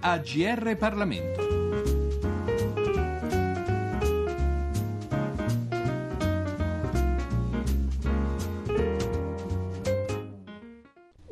AGR Parlamento.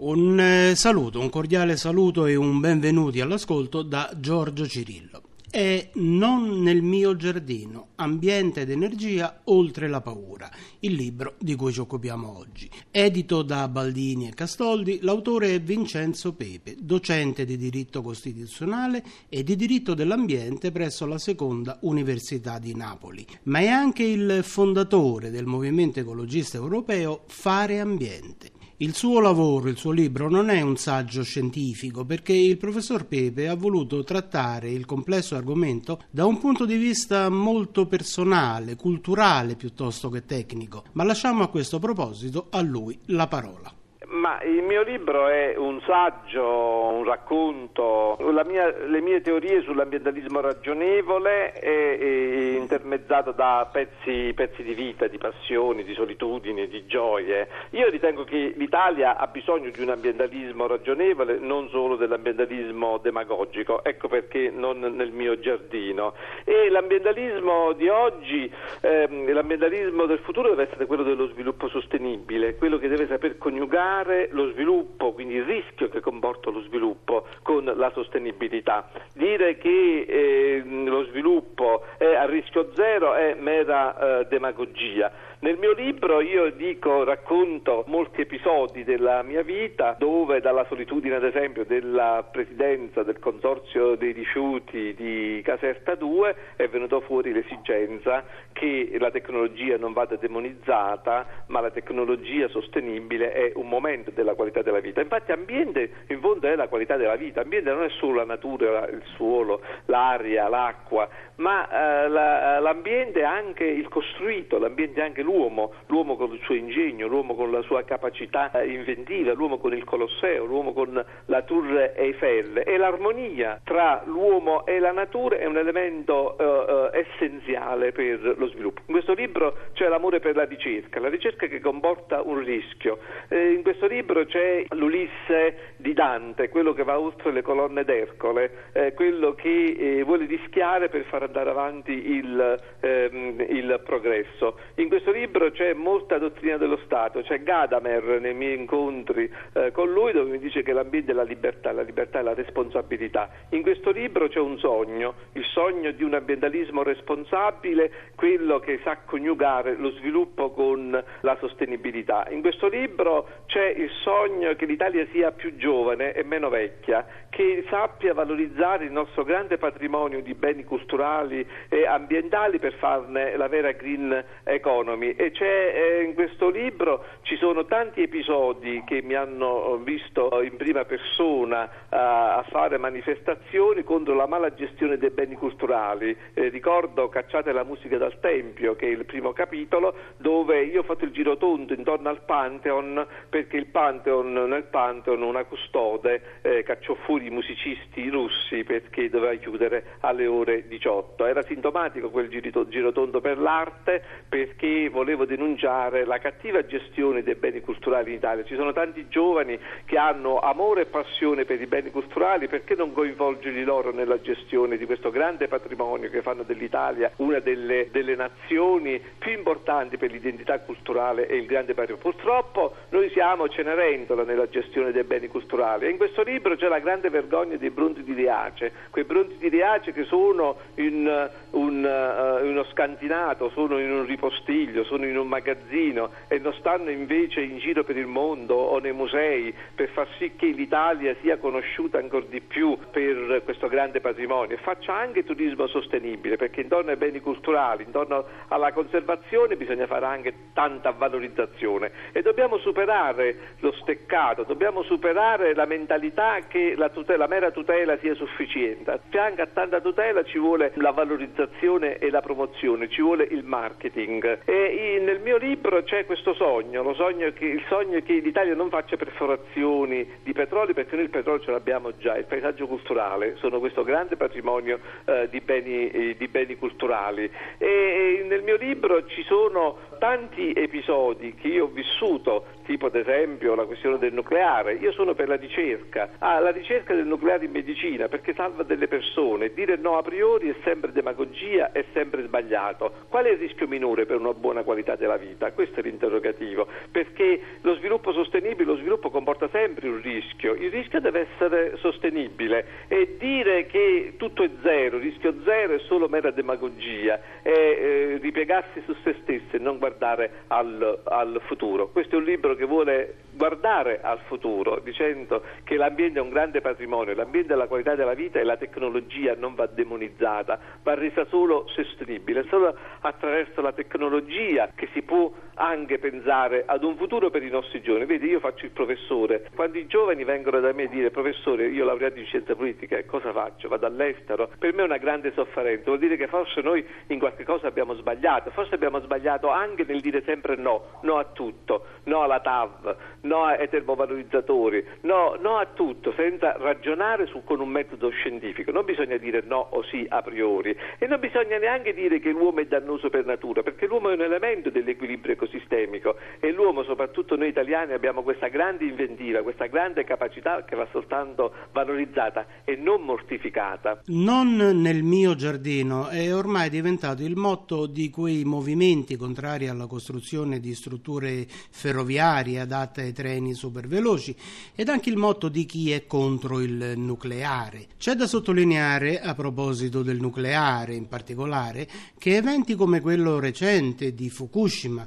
Un eh, saluto, un cordiale saluto e un benvenuti all'ascolto da Giorgio Cirillo. È Non nel mio giardino, ambiente ed energia oltre la paura, il libro di cui ci occupiamo oggi. Edito da Baldini e Castoldi, l'autore è Vincenzo Pepe, docente di diritto costituzionale e di diritto dell'ambiente presso la Seconda Università di Napoli, ma è anche il fondatore del movimento ecologista europeo Fare Ambiente. Il suo lavoro, il suo libro non è un saggio scientifico perché il professor Pepe ha voluto trattare il complesso argomento da un punto di vista molto personale, culturale piuttosto che tecnico, ma lasciamo a questo proposito a lui la parola. Ma il mio libro è un saggio, un racconto, mia, le mie teorie sull'ambientalismo ragionevole è, è intermezzato da pezzi, pezzi, di vita, di passioni, di solitudini, di gioie. Io ritengo che l'Italia ha bisogno di un ambientalismo ragionevole, non solo dell'ambientalismo demagogico, ecco perché non nel mio giardino. E l'ambientalismo di oggi, ehm, l'ambientalismo del futuro deve essere quello dello sviluppo sostenibile, quello che deve saper coniugare coniugare lo sviluppo, quindi il rischio che comporta lo sviluppo con la sostenibilità. Dire che eh, lo sviluppo è a rischio zero è mera eh, demagogia. Nel mio libro io dico, racconto molti episodi della mia vita dove dalla solitudine ad esempio della presidenza del consorzio dei rifiuti di Caserta 2 è venuta fuori l'esigenza che la tecnologia non vada demonizzata ma la tecnologia sostenibile è un momento della qualità della vita. Infatti ambiente in fondo è la qualità della vita, ambiente non è solo la natura, il suolo, l'aria, l'acqua, ma eh, la, l'ambiente è anche il costruito, l'ambiente è anche l'uomo, l'uomo con il suo ingegno, l'uomo con la sua capacità eh, inventiva, l'uomo con il Colosseo, l'uomo con la Tour Eiffel e l'armonia tra l'uomo e la natura è un elemento eh, eh, essenziale per lo sviluppo. In questo libro c'è l'amore per la ricerca, la ricerca che comporta un rischio. Eh, in questo libro c'è l'Ulisse di Dante, quello che va oltre le colonne d'Ercole, eh, quello che eh, vuole rischiare per far andare avanti il, ehm, il progresso. In questo libro c'è molta dottrina dello Stato, c'è Gadamer nei miei incontri eh, con lui dove mi dice che l'ambiente è la libertà, la libertà è la responsabilità. In questo libro c'è un sogno, il sogno di un ambientalismo responsabile, quello che sa coniugare lo sviluppo con la sostenibilità. In questo libro c'è il sogno che l'Italia sia più giovane e meno vecchia, che sappia valorizzare il nostro grande patrimonio di beni culturali e ambientali per farne la vera green economy e c'è eh, in questo libro ci sono tanti episodi che mi hanno visto in prima persona eh, a fare manifestazioni contro la mala gestione dei beni culturali. Eh, ricordo Cacciate la musica dal Tempio, che è il primo capitolo, dove io ho fatto il giro tondo intorno al Pantheon perché il Pantheon, nel Pantheon una custode cacciò fuori i musicisti russi perché doveva chiudere alle ore 18. Era sintomatico quel girotondo per l'arte perché volevo denunciare la cattiva gestione dei beni culturali in Italia. Ci sono tanti giovani che hanno amore e passione per i beni culturali, perché non coinvolgerli loro nella gestione di questo grande patrimonio che fanno dell'Italia una delle, delle nazioni più importanti per l'identità culturale e il grande patrimonio. Purtroppo noi siamo Cenerentola nella gestione dei beni culturali e in questo libro c'è la grande vergogna dei Bronti di Riace, quei Bronti di Riace che sono in, un, uh, uno scantinato, sono in un ripostiglio, sono in un magazzino e non stanno invece in giro per il mondo o nei musei per far sì che l'Italia sia conosciuta ancora di più per questo grande patrimonio. Faccia anche turismo sostenibile perché intorno ai beni culturali, intorno alla conservazione bisogna fare anche tanta valorizzazione. E dobbiamo superare lo steccato, dobbiamo superare la mentalità che la, tutela, la mera tutela sia sufficiente. A fianco a tanta tutela ci vuole la valorizzazione e la promozione, ci vuole il marketing. E nel mio libro c'è questo sogno, sogno che, il sogno che l'Italia non faccia perforazioni di petrolio perché noi il petrolio ce l'abbiamo già, il paesaggio culturale sono questo grande patrimonio eh, di, beni, eh, di, beni, culturali. E, nel mio libro ci sono tanti episodi che io ho vissuto, tipo ad esempio la questione del nucleare. Io sono per la ricerca. Ah, la ricerca del nucleare in medicina perché salva delle persone. Dire no a priori è sempre demagogia, è sempre sbagliato. Qual è il rischio minore per una buona qualità della vita? Questo è l'interrogativo, perché lo sviluppo sostenibile, lo sviluppo comporta sempre un rischio. Il rischio deve essere sostenibile e dire che tutto è zero, rischio zero è solo mera demagogia, è eh, ripiegarsi su se stessi e non guardare al, al futuro. Questo è un libro che vuole guardare al futuro dicendo che l'ambiente è un grande patrimonio, l'ambiente è la qualità della vita e la tecnologia non va demonizzata, va resa solo sostenibile, solo attraverso la tecnologia che si può anche pensare ad un futuro per i nostri giovani. Vedi, io faccio il professore, quando i giovani vengono da me a dire professore, io laureato in scienze politiche, cosa faccio? Vado all'estero? Per me è una grande sofferenza, vuol dire che forse noi in qualche cosa abbiamo sbagliato, forse abbiamo sbagliato anche nel dire sempre no, no a tutto, no alla TAV, no ai termovalorizzatori, no, no, a tutto, senza ragionare su, con un metodo scientifico. Non bisogna dire no o sì a priori e non bisogna neanche dire che l'uomo è dannoso per natura, perché l'uomo è un elemento dell'equilibrio ecosistemico e l'uomo, soprattutto noi italiani, abbiamo questa grande inventiva, questa grande capacità che va soltanto valorizzata e non mortificata. Non nel mio giardino è ormai diventato il motto di quei movimenti contrari alla costruzione di strutture ferroviarie adatte ai treni superveloci ed anche il motto di chi è contro il nucleare. C'è da sottolineare, a proposito del nucleare in particolare, che eventi come quello recente di Fukushima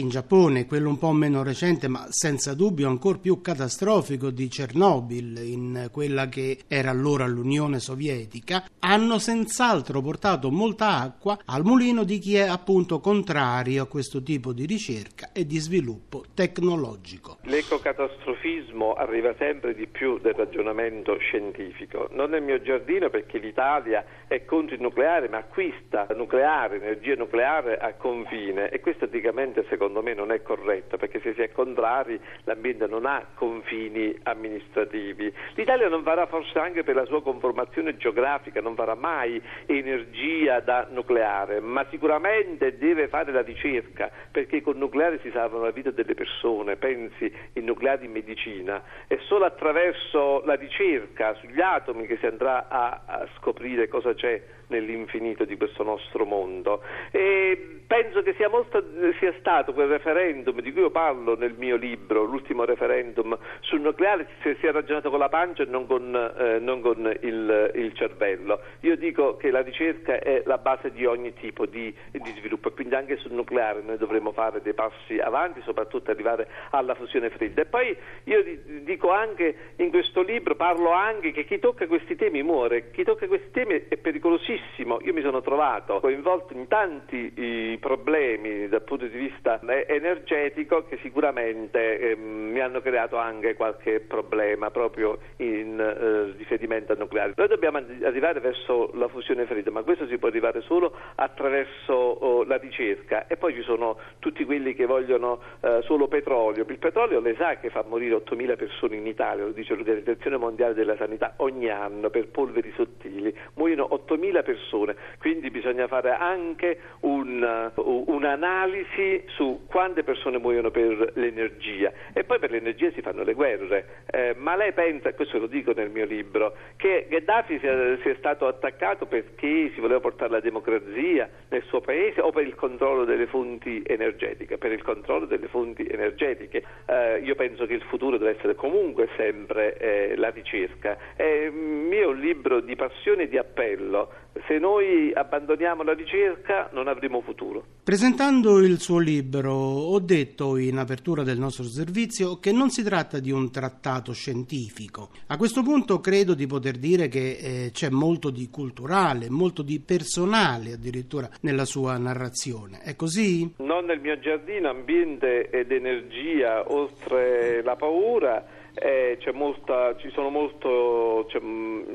in Giappone, quello un po' meno recente ma senza dubbio ancora più catastrofico di Chernobyl, in quella che era allora l'Unione Sovietica, hanno senz'altro portato molta acqua al mulino di chi è appunto contrario a questo tipo di ricerca e di sviluppo tecnologico. L'ecocatastrofismo arriva sempre di più del ragionamento scientifico. Non nel mio giardino perché l'Italia è contro il nucleare ma acquista nucleare, energia nucleare a confine e questo praticamente secondo secondo me non è corretto perché se si è contrari l'ambiente non ha confini amministrativi. L'Italia non farà forse anche per la sua conformazione geografica, non farà mai energia da nucleare, ma sicuramente deve fare la ricerca perché con il nucleare si salvano la vita delle persone, pensi in nucleare in medicina, è solo attraverso la ricerca sugli atomi che si andrà a, a scoprire cosa c'è nell'infinito di questo nostro mondo. E penso che sia, molto, sia, stato quel referendum di cui io parlo nel mio libro, l'ultimo referendum sul nucleare, si sia ragionato con la pancia e non con, eh, non con il, il, cervello. Io dico che la ricerca è la base di ogni tipo di, di, sviluppo e quindi anche sul nucleare noi dovremo fare dei passi avanti, soprattutto arrivare alla fusione fredda. E poi io dico anche in questo libro, parlo anche che chi tocca questi temi muore, chi tocca questi temi è pericolosissimo moltissimo. Io mi sono trovato coinvolto in tanti problemi dal punto di vista eh, energetico che sicuramente eh, mi hanno creato anche qualche problema proprio in eh, riferimento al nucleare. Noi dobbiamo arrivare verso la fusione fredda, ma questo si può arrivare solo attraverso oh, la ricerca e poi ci sono tutti quelli che vogliono eh, solo petrolio. Il petrolio lei sa che fa morire 8.000 persone in Italia, lo dice l'Organizzazione Mondiale della Sanità, ogni anno per polveri sottili, muoiono 8.000 persone persone, quindi bisogna fare anche un, uh, un'analisi su quante persone muoiono per l'energia e poi per l'energia si fanno le guerre, eh, ma lei pensa, questo lo dico nel mio libro, che Gheddafi sia, sia stato attaccato perché si voleva portare la democrazia nel suo paese o per il controllo delle fonti energetiche? Per il controllo delle fonti energetiche. Eh, io penso che il futuro deve essere comunque sempre eh, la ricerca. il mio libro di passione e di appello se noi abbandoniamo la ricerca non avremo futuro. Presentando il suo libro ho detto in apertura del nostro servizio che non si tratta di un trattato scientifico. A questo punto credo di poter dire che eh, c'è molto di culturale, molto di personale addirittura nella sua narrazione. È così? Non nel mio giardino, ambiente ed energia oltre la paura. Eh, molta, ci sono molto,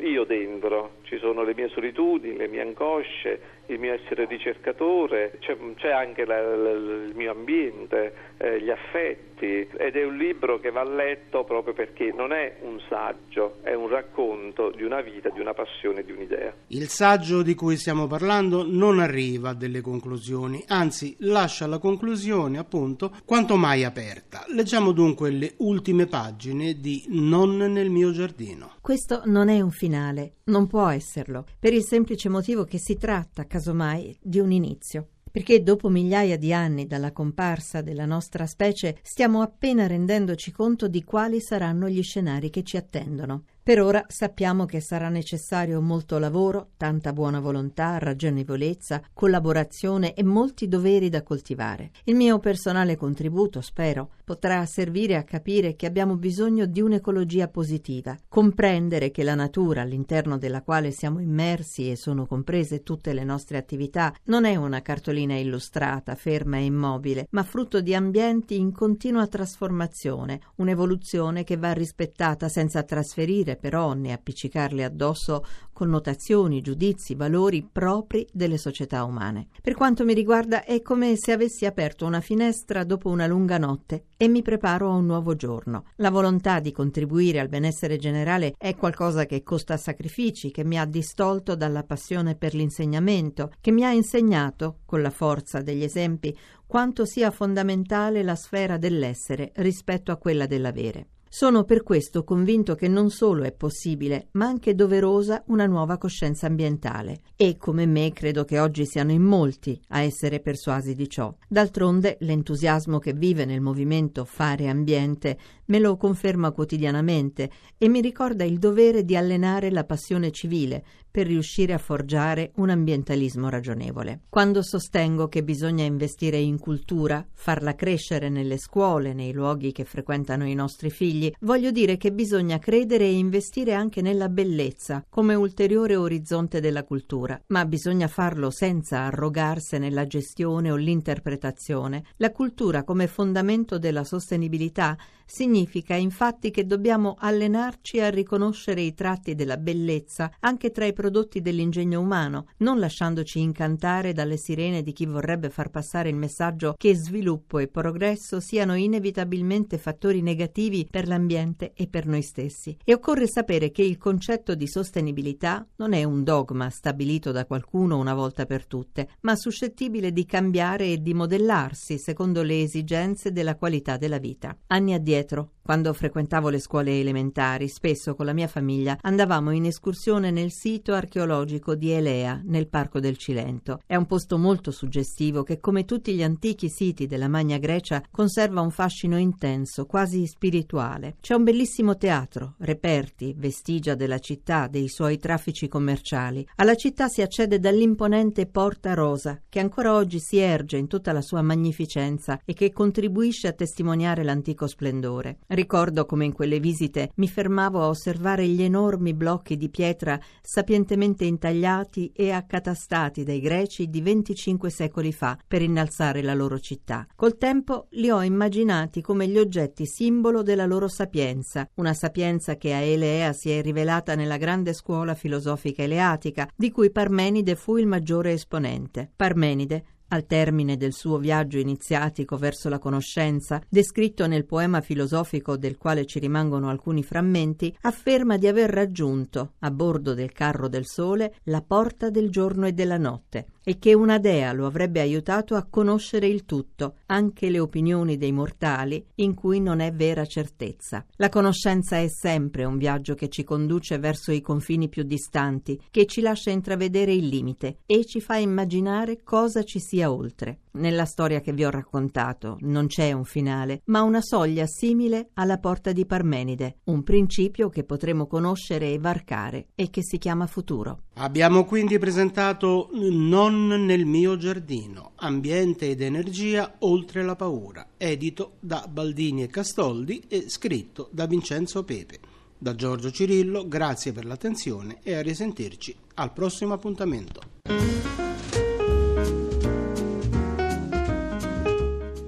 io dentro ci sono le mie solitudini, le mie angosce, il mio essere ricercatore, c'è, c'è anche la, la, il mio ambiente, eh, gli affetti ed è un libro che va letto proprio perché non è un saggio, è un racconto di una vita, di una passione, di un'idea. Il saggio di cui stiamo parlando non arriva a delle conclusioni, anzi lascia la conclusione appunto quanto mai aperta. Leggiamo dunque le ultime pagine di Non nel mio giardino. Questo non è un finale, non può esserlo, per il semplice motivo che si tratta, casomai, di un inizio. Perché dopo migliaia di anni dalla comparsa della nostra specie stiamo appena rendendoci conto di quali saranno gli scenari che ci attendono. Per ora sappiamo che sarà necessario molto lavoro, tanta buona volontà, ragionevolezza, collaborazione e molti doveri da coltivare. Il mio personale contributo, spero, potrà servire a capire che abbiamo bisogno di un'ecologia positiva, comprendere che la natura all'interno della quale siamo immersi e sono comprese tutte le nostre attività non è una cartolina illustrata, ferma e immobile, ma frutto di ambienti in continua trasformazione, un'evoluzione che va rispettata senza trasferire però né appiccicarle addosso connotazioni, giudizi, valori propri delle società umane. Per quanto mi riguarda è come se avessi aperto una finestra dopo una lunga notte e mi preparo a un nuovo giorno. La volontà di contribuire al benessere generale è qualcosa che costa sacrifici, che mi ha distolto dalla passione per l'insegnamento, che mi ha insegnato, con la forza degli esempi, quanto sia fondamentale la sfera dell'essere rispetto a quella dell'avere. Sono per questo convinto che non solo è possibile, ma anche doverosa una nuova coscienza ambientale. E come me credo che oggi siano in molti a essere persuasi di ciò. D'altronde l'entusiasmo che vive nel movimento Fare Ambiente me lo conferma quotidianamente e mi ricorda il dovere di allenare la passione civile per riuscire a forgiare un ambientalismo ragionevole. Quando sostengo che bisogna investire in cultura, farla crescere nelle scuole, nei luoghi che frequentano i nostri figli, voglio dire che bisogna credere e investire anche nella bellezza come ulteriore orizzonte della cultura, ma bisogna farlo senza arrogarsene la gestione o l'interpretazione. La cultura come fondamento della sostenibilità significa infatti che dobbiamo allenarci a riconoscere i tratti della bellezza anche tra i prodotti dell'ingegno umano, non lasciandoci incantare dalle sirene di chi vorrebbe far passare il messaggio che sviluppo e progresso siano inevitabilmente fattori negativi per l'ambiente e per noi stessi. E occorre sapere che il concetto di sostenibilità non è un dogma stabilito da qualcuno una volta per tutte, ma suscettibile di cambiare e di modellarsi secondo le esigenze della qualità della vita. Anni addietro, dietro quando frequentavo le scuole elementari, spesso con la mia famiglia andavamo in escursione nel sito archeologico di Elea, nel Parco del Cilento. È un posto molto suggestivo che, come tutti gli antichi siti della Magna Grecia, conserva un fascino intenso, quasi spirituale. C'è un bellissimo teatro, reperti, vestigia della città, dei suoi traffici commerciali. Alla città si accede dall'imponente Porta Rosa, che ancora oggi si erge in tutta la sua magnificenza e che contribuisce a testimoniare l'antico splendore. Ricordo come in quelle visite mi fermavo a osservare gli enormi blocchi di pietra sapientemente intagliati e accatastati dai greci di 25 secoli fa per innalzare la loro città. Col tempo li ho immaginati come gli oggetti simbolo della loro sapienza, una sapienza che a Elea si è rivelata nella grande scuola filosofica eleatica, di cui Parmenide fu il maggiore esponente. Parmenide al termine del suo viaggio iniziatico verso la conoscenza, descritto nel poema filosofico del quale ci rimangono alcuni frammenti, afferma di aver raggiunto, a bordo del carro del sole, la porta del giorno e della notte, e che una dea lo avrebbe aiutato a conoscere il tutto, anche le opinioni dei mortali, in cui non è vera certezza. La conoscenza è sempre un viaggio che ci conduce verso i confini più distanti, che ci lascia intravedere il limite e ci fa immaginare cosa ci sia oltre. Nella storia che vi ho raccontato non c'è un finale, ma una soglia simile alla porta di Parmenide, un principio che potremo conoscere e varcare e che si chiama futuro. Abbiamo quindi presentato Non nel mio giardino, ambiente ed energia oltre la paura, edito da Baldini e Castoldi e scritto da Vincenzo Pepe. Da Giorgio Cirillo, grazie per l'attenzione e a risentirci al prossimo appuntamento.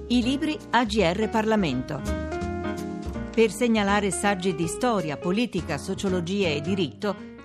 I libri AGR Parlamento. Per segnalare saggi di storia, politica, sociologia e diritto,